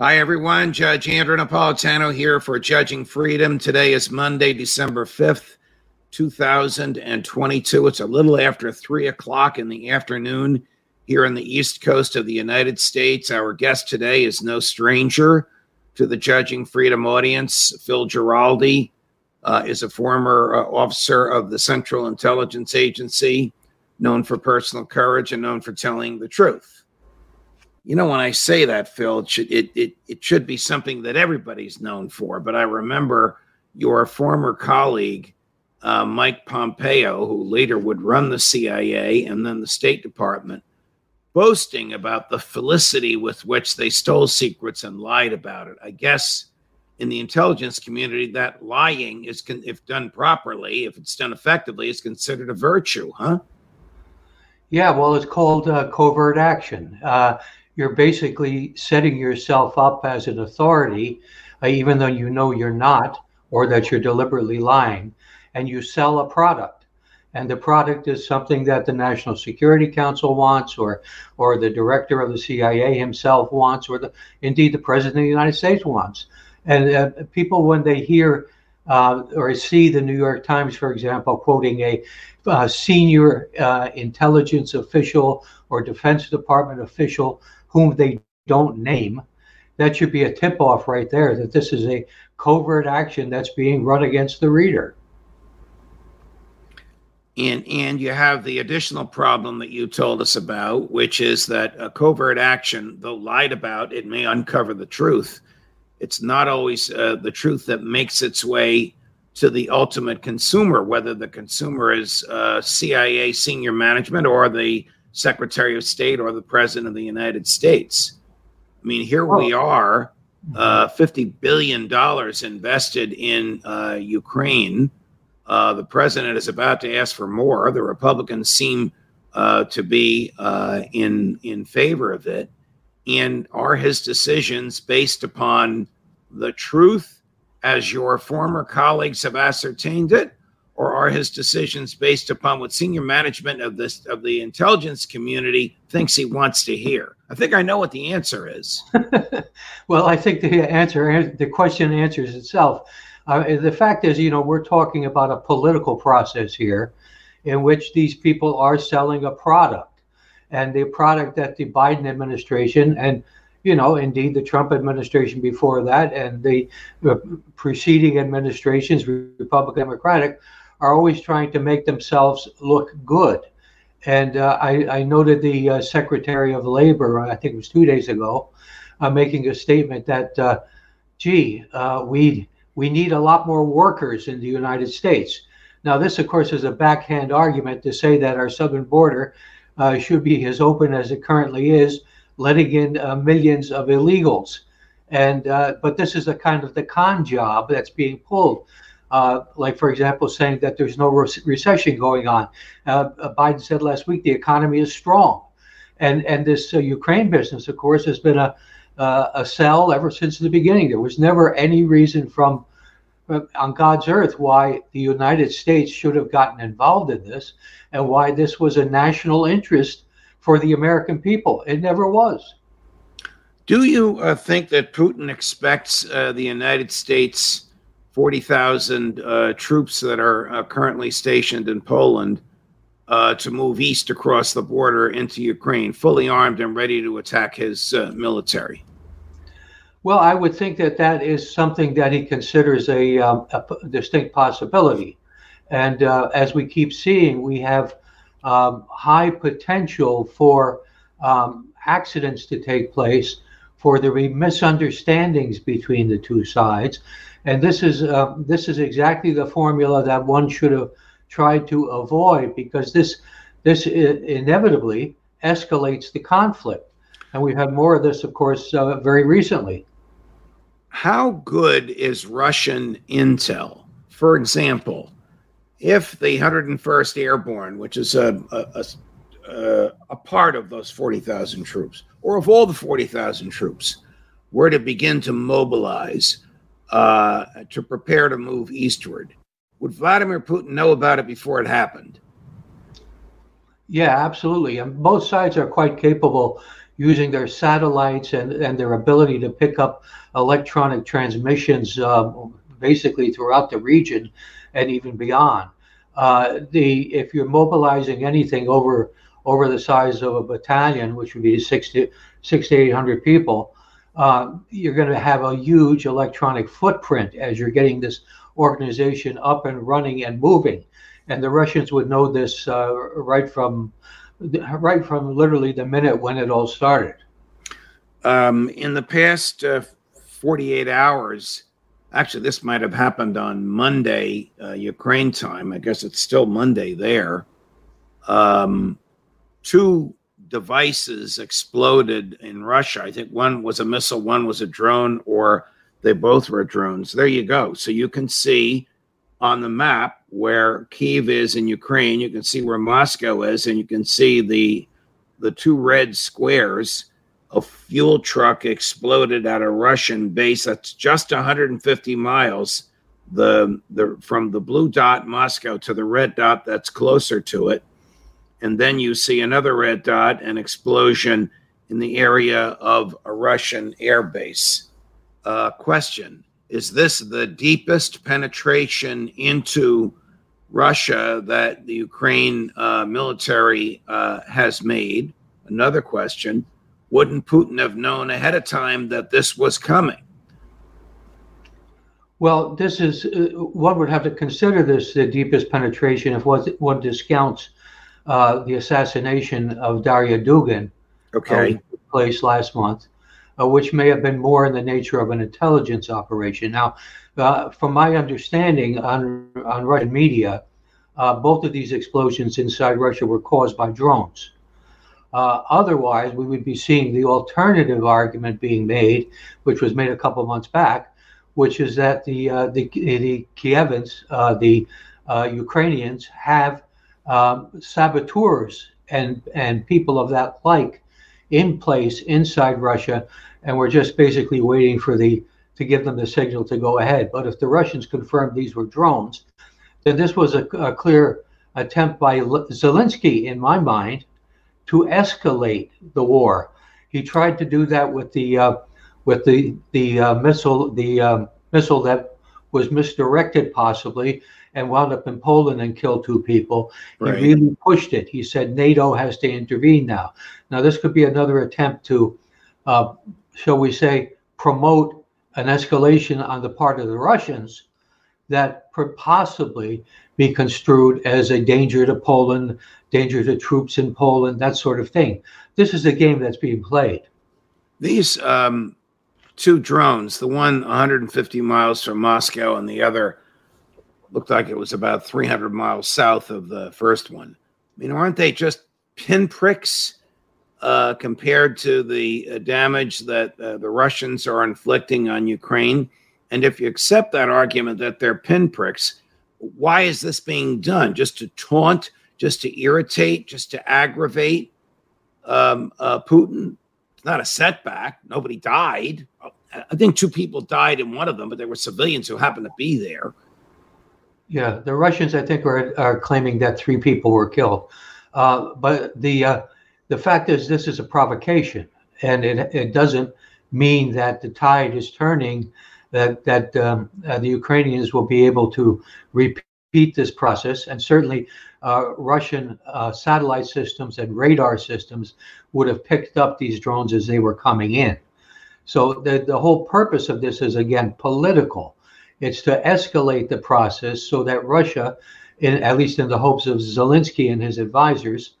Hi, everyone. Judge Andrew Napolitano here for Judging Freedom. Today is Monday, December 5th, 2022. It's a little after 3 o'clock in the afternoon here on the East Coast of the United States. Our guest today is no stranger to the Judging Freedom audience. Phil Giraldi uh, is a former uh, officer of the Central Intelligence Agency, known for personal courage and known for telling the truth you know, when I say that, Phil, it should, it, it, it should be something that everybody's known for. But I remember your former colleague, uh, Mike Pompeo, who later would run the CIA and then the State Department, boasting about the felicity with which they stole secrets and lied about it. I guess in the intelligence community, that lying is, con- if done properly, if it's done effectively, is considered a virtue, huh? Yeah, well, it's called uh, covert action. Uh, you're basically setting yourself up as an authority, uh, even though you know you're not, or that you're deliberately lying, and you sell a product. And the product is something that the National Security Council wants, or or the director of the CIA himself wants, or the, indeed the President of the United States wants. And uh, people, when they hear uh, or see the New York Times, for example, quoting a, a senior uh, intelligence official or Defense Department official whom they don't name, that should be a tip off right there that this is a covert action that's being run against the reader. And, and you have the additional problem that you told us about, which is that a covert action, though lied about, it may uncover the truth. It's not always uh, the truth that makes its way to the ultimate consumer, whether the consumer is uh, CIA senior management or the Secretary of State or the President of the United States. I mean, here we are, uh, $50 billion invested in uh, Ukraine. Uh, the president is about to ask for more. The Republicans seem uh, to be uh, in, in favor of it. And are his decisions based upon the truth as your former colleagues have ascertained it? Or are his decisions based upon what senior management of this of the intelligence community thinks he wants to hear? I think I know what the answer is. well, I think the answer, the question answers itself. Uh, the fact is, you know, we're talking about a political process here, in which these people are selling a product, and the product that the Biden administration and you know, indeed, the Trump administration before that and the uh, preceding administrations, Republican, Democratic, are always trying to make themselves look good. And uh, I, I, noted the uh, Secretary of Labor, I think it was two days ago, uh, making a statement that, uh, gee, uh, we we need a lot more workers in the United States. Now, this, of course, is a backhand argument to say that our southern border uh, should be as open as it currently is, letting in millions of illegals. And but this is a kind of the con job that's being pulled uh, like for example, saying that there's no re- recession going on. Uh, uh, Biden said last week the economy is strong, and and this uh, Ukraine business, of course, has been a uh, a sell ever since the beginning. There was never any reason from uh, on God's earth why the United States should have gotten involved in this, and why this was a national interest for the American people. It never was. Do you think that Putin expects the United States? 40,000 uh, troops that are uh, currently stationed in Poland uh, to move east across the border into Ukraine, fully armed and ready to attack his uh, military. Well, I would think that that is something that he considers a, um, a distinct possibility. And uh, as we keep seeing, we have um, high potential for um, accidents to take place, for there be misunderstandings between the two sides and this is uh, this is exactly the formula that one should have tried to avoid because this this inevitably escalates the conflict. And we've had more of this, of course, uh, very recently. How good is Russian intel? For example, if the 101st Airborne, which is a, a, a, a part of those 40,000 troops, or of all the 40,000 troops, were to begin to mobilize uh, to prepare to move eastward, would Vladimir Putin know about it before it happened? Yeah, absolutely. And both sides are quite capable using their satellites and, and their ability to pick up electronic transmissions um, basically throughout the region and even beyond. Uh, the if you're mobilizing anything over over the size of a battalion, which would be six to six to eight hundred people, uh, you're going to have a huge electronic footprint as you're getting this organization up and running and moving and the Russians would know this uh, right from right from literally the minute when it all started. Um, in the past uh, 48 hours, actually, this might have happened on Monday, uh, Ukraine time. I guess it's still Monday there. Um, two devices exploded in Russia. I think one was a missile, one was a drone, or they both were drones. There you go. So you can see on the map where Kiev is in Ukraine. You can see where Moscow is, and you can see the the two red squares. A fuel truck exploded at a Russian base that's just 150 miles the the from the blue dot Moscow to the red dot that's closer to it. And then you see another red dot, an explosion in the area of a Russian air base. Uh, question is this the deepest penetration into Russia that the Ukraine uh, military uh, has made? Another question Wouldn't Putin have known ahead of time that this was coming? Well, this is uh, one would have to consider this the deepest penetration if one, one discounts uh, the assassination of Daria Dugin, okay, uh, place last month uh, which may have been more in the nature of an intelligence operation. Now, uh, from my understanding on, on Russian media, uh, both of these explosions inside Russia were caused by drones. Uh, otherwise, we would be seeing the alternative argument being made, which was made a couple months back, which is that the uh, the, the Kievans, uh, the Ukrainians, have um, saboteurs and and people of that like in place inside Russia and we're just basically waiting for the to give them the signal to go ahead. But if the Russians confirmed these were drones, then this was a, a clear attempt by Zelensky, in my mind, to escalate the war. He tried to do that with the uh, with the the uh, missile the um, missile that was misdirected possibly and wound up in Poland and killed two people. Right. He really pushed it. He said NATO has to intervene now. Now this could be another attempt to uh, shall we say, promote an escalation on the part of the Russians that could possibly be construed as a danger to Poland, danger to troops in Poland, that sort of thing. This is a game that's being played. These um, two drones, the one 150 miles from Moscow and the other looked like it was about 300 miles south of the first one. I mean, aren't they just pinpricks uh, compared to the uh, damage that uh, the Russians are inflicting on Ukraine. And if you accept that argument that they're pinpricks, why is this being done? Just to taunt, just to irritate, just to aggravate um, uh, Putin? It's not a setback. Nobody died. I think two people died in one of them, but there were civilians who happened to be there. Yeah, the Russians, I think, are, are claiming that three people were killed. Uh, but the uh, the fact is, this is a provocation, and it, it doesn't mean that the tide is turning, that, that um, uh, the Ukrainians will be able to repeat this process. And certainly, uh, Russian uh, satellite systems and radar systems would have picked up these drones as they were coming in. So, the, the whole purpose of this is again political. It's to escalate the process so that Russia, in, at least in the hopes of Zelensky and his advisors,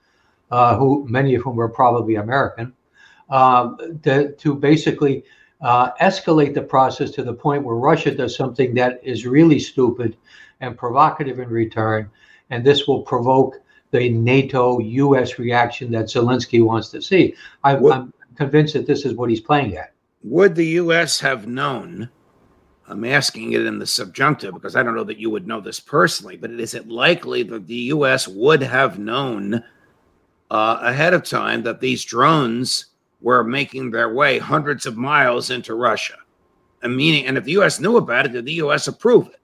uh, who many of whom were probably American, um, to, to, basically uh, escalate the process to the point where Russia does something that is really stupid and provocative in return, and this will provoke the NATO US reaction that Zelensky wants to see. I, I'm convinced that this is what he's playing at. Would the US have known? I'm asking it in the subjunctive because I don't know that you would know this personally, but is it likely that the US would have known uh, ahead of time that these drones were making their way hundreds of miles into Russia? And meaning, and if the U.S. knew about it, did the U.S. approve it?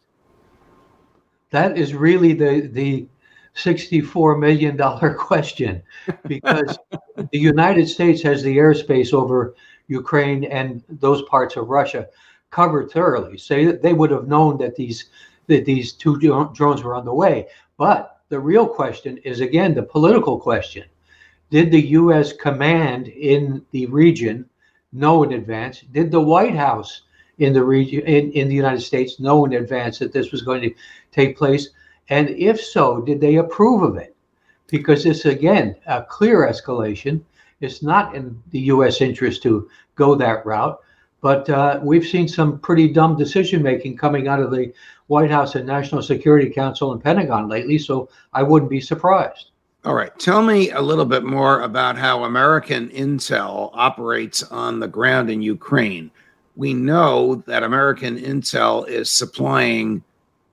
That is really the the sixty-four million dollar question, because the United States has the airspace over Ukraine and those parts of Russia covered thoroughly. So they would have known that these that these two drones were on the way. But the real question is again the political question: Did the U.S. command in the region know in advance? Did the White House in the region in, in the United States know in advance that this was going to take place? And if so, did they approve of it? Because this again a clear escalation. It's not in the U.S. interest to go that route. But uh, we've seen some pretty dumb decision making coming out of the White House and National Security Council and Pentagon lately. So I wouldn't be surprised. All right. Tell me a little bit more about how American intel operates on the ground in Ukraine we know that American intel is supplying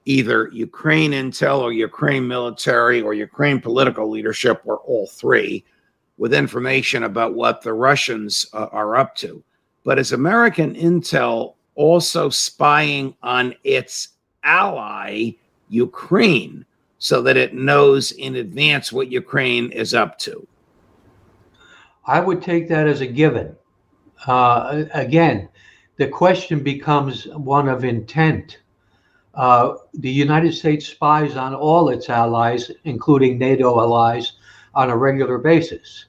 either Ukraine intel or Ukraine military or Ukraine political leadership or all three with information about what the Russians uh, are up to. But is American intel also spying on its ally, Ukraine, so that it knows in advance what Ukraine is up to? I would take that as a given. Uh, again, the question becomes one of intent. Uh, the United States spies on all its allies, including NATO allies, on a regular basis.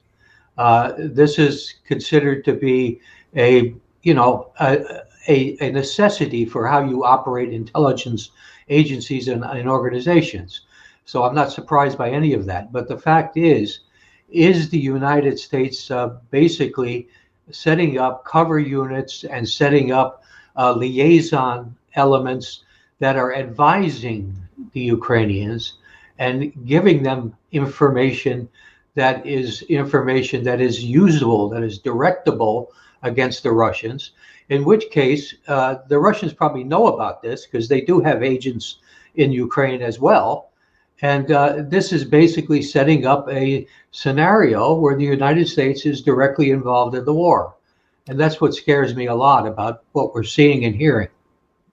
Uh, this is considered to be a, you know, a, a, a, necessity for how you operate intelligence agencies and, and organizations. So I'm not surprised by any of that. But the fact is, is the United States uh, basically setting up cover units and setting up uh, liaison elements that are advising the Ukrainians and giving them information that is information that is usable, that is directable against the Russians. In which case, uh, the Russians probably know about this because they do have agents in Ukraine as well. And uh, this is basically setting up a scenario where the United States is directly involved in the war. And that's what scares me a lot about what we're seeing and hearing.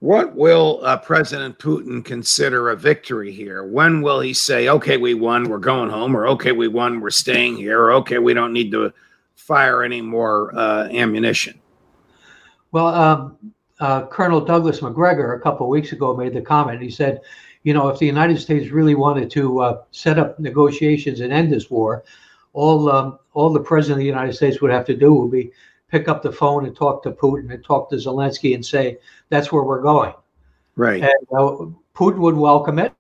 What will uh, President Putin consider a victory here? When will he say, okay, we won, we're going home, or okay, we won, we're staying here, or okay, we don't need to fire any more uh, ammunition? Well, um, uh, Colonel Douglas Macgregor a couple of weeks ago made the comment. He said, you know, if the United States really wanted to uh, set up negotiations and end this war, all um, all the president of the United States would have to do would be pick up the phone and talk to Putin and talk to Zelensky and say that's where we're going. Right. And uh, Putin would welcome it.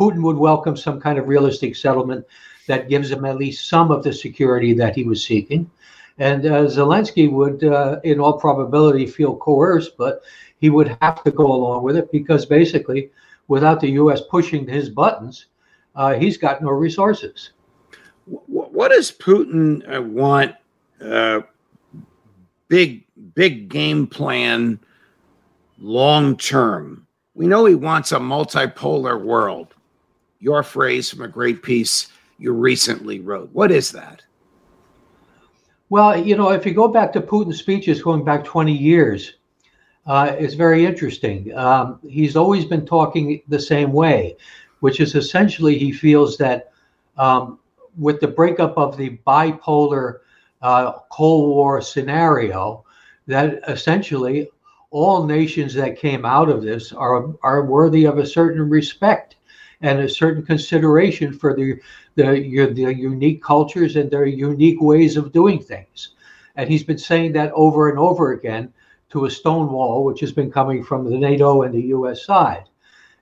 Putin would welcome some kind of realistic settlement that gives him at least some of the security that he was seeking. And uh, Zelensky would, uh, in all probability, feel coerced, but he would have to go along with it because basically without the U.S. pushing his buttons, uh, he's got no resources. What does Putin uh, want? Uh, big, big game plan, long term. We know he wants a multipolar world. Your phrase from a great piece you recently wrote. What is that? Well, you know, if you go back to Putin's speeches going back 20 years, uh, is very interesting. Um, he's always been talking the same way, which is essentially he feels that um, with the breakup of the bipolar uh, Cold War scenario, that essentially all nations that came out of this are are worthy of a certain respect and a certain consideration for the the, the unique cultures and their unique ways of doing things. And he's been saying that over and over again to a stone wall, which has been coming from the NATO and the U.S. side.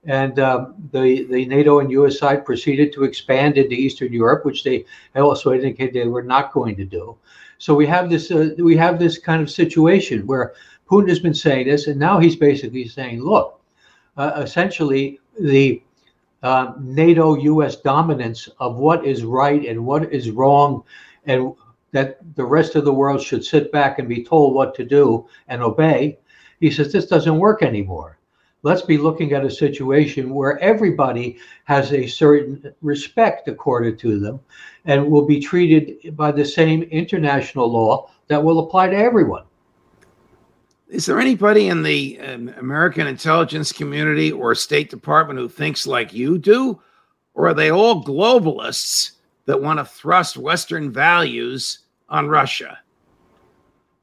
And um, the, the NATO and U.S. side proceeded to expand into Eastern Europe, which they also indicated they were not going to do. So we have this uh, we have this kind of situation where Putin has been saying this, and now he's basically saying, look, uh, essentially the uh, NATO US dominance of what is right and what is wrong, and that the rest of the world should sit back and be told what to do and obey. He says this doesn't work anymore. Let's be looking at a situation where everybody has a certain respect accorded to them and will be treated by the same international law that will apply to everyone. Is there anybody in the um, American intelligence community or State Department who thinks like you do? Or are they all globalists that want to thrust Western values on Russia?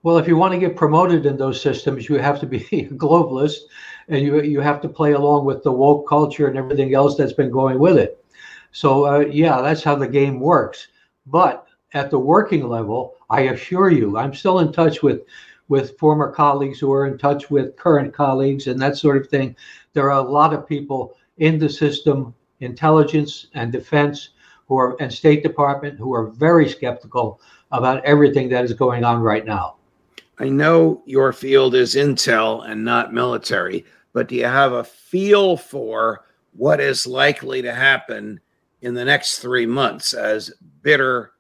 Well, if you want to get promoted in those systems, you have to be a globalist and you, you have to play along with the woke culture and everything else that's been going with it. So, uh, yeah, that's how the game works. But at the working level, I assure you, I'm still in touch with with former colleagues who are in touch with current colleagues and that sort of thing. There are a lot of people in the system, intelligence and defense, who are and State Department, who are very skeptical about everything that is going on right now. I know your field is intel and not military, but do you have a feel for what is likely to happen in the next three months as bitter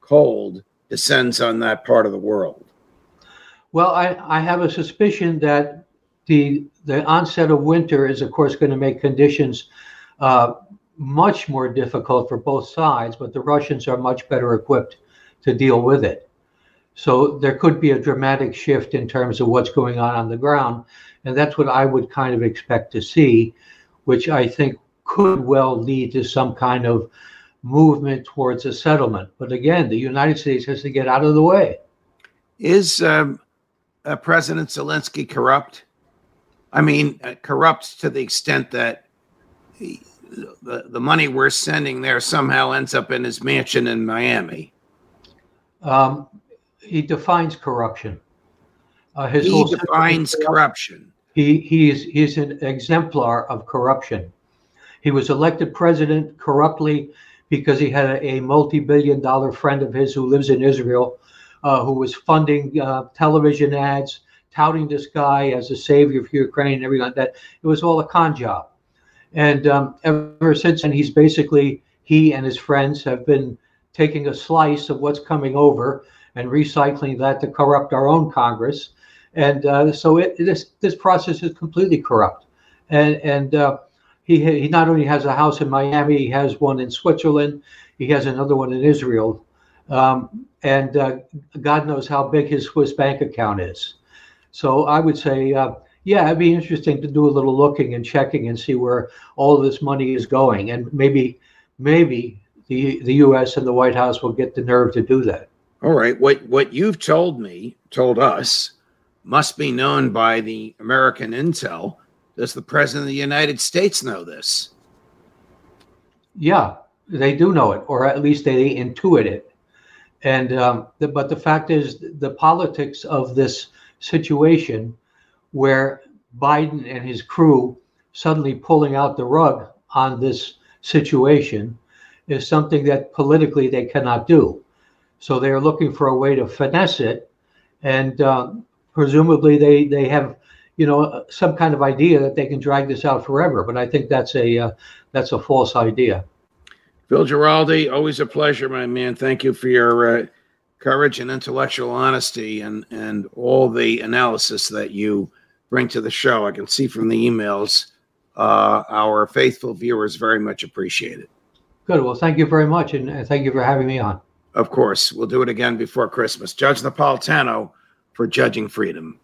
cold descends on that part of the world? Well, I, I have a suspicion that the the onset of winter is, of course, going to make conditions uh, much more difficult for both sides, but the Russians are much better equipped to deal with it. So there could be a dramatic shift in terms of what's going on on the ground, and that's what I would kind of expect to see, which I think could well lead to some kind of movement towards a settlement. But again, the United States has to get out of the way. Is um, uh, President Zelensky corrupt? I mean, uh, corrupt to the extent that he, the, the money we're sending there somehow ends up in his mansion in Miami. Um, he defines corruption. Uh, his he defines corruption. He he is he's an exemplar of corruption. He was elected president corruptly because he had a, a multi-billion-dollar friend of his who lives in Israel uh, who was funding uh, television ads, touting this guy as a savior for Ukraine and everything like that. It was all a con job. And um, ever since then, he's basically, he and his friends have been taking a slice of what's coming over and recycling that to corrupt our own Congress. And uh, so it, this this process is completely corrupt. And and uh, he he not only has a house in Miami, he has one in Switzerland, he has another one in Israel. Um, and uh, God knows how big his Swiss bank account is. So I would say, uh, yeah, it'd be interesting to do a little looking and checking and see where all of this money is going, and maybe, maybe the the U.S. and the White House will get the nerve to do that. All right, what what you've told me, told us, must be known by the American intel. Does the president of the United States know this? Yeah, they do know it, or at least they intuit it. And um, the, but the fact is, the politics of this situation, where Biden and his crew suddenly pulling out the rug on this situation, is something that politically they cannot do. So they are looking for a way to finesse it, and uh, presumably they they have you know some kind of idea that they can drag this out forever. But I think that's a uh, that's a false idea. Phil Giraldi, always a pleasure, my man. Thank you for your uh, courage and intellectual honesty and, and all the analysis that you bring to the show. I can see from the emails uh, our faithful viewers very much appreciate it. Good. Well, thank you very much. And thank you for having me on. Of course. We'll do it again before Christmas. Judge Napolitano for Judging Freedom.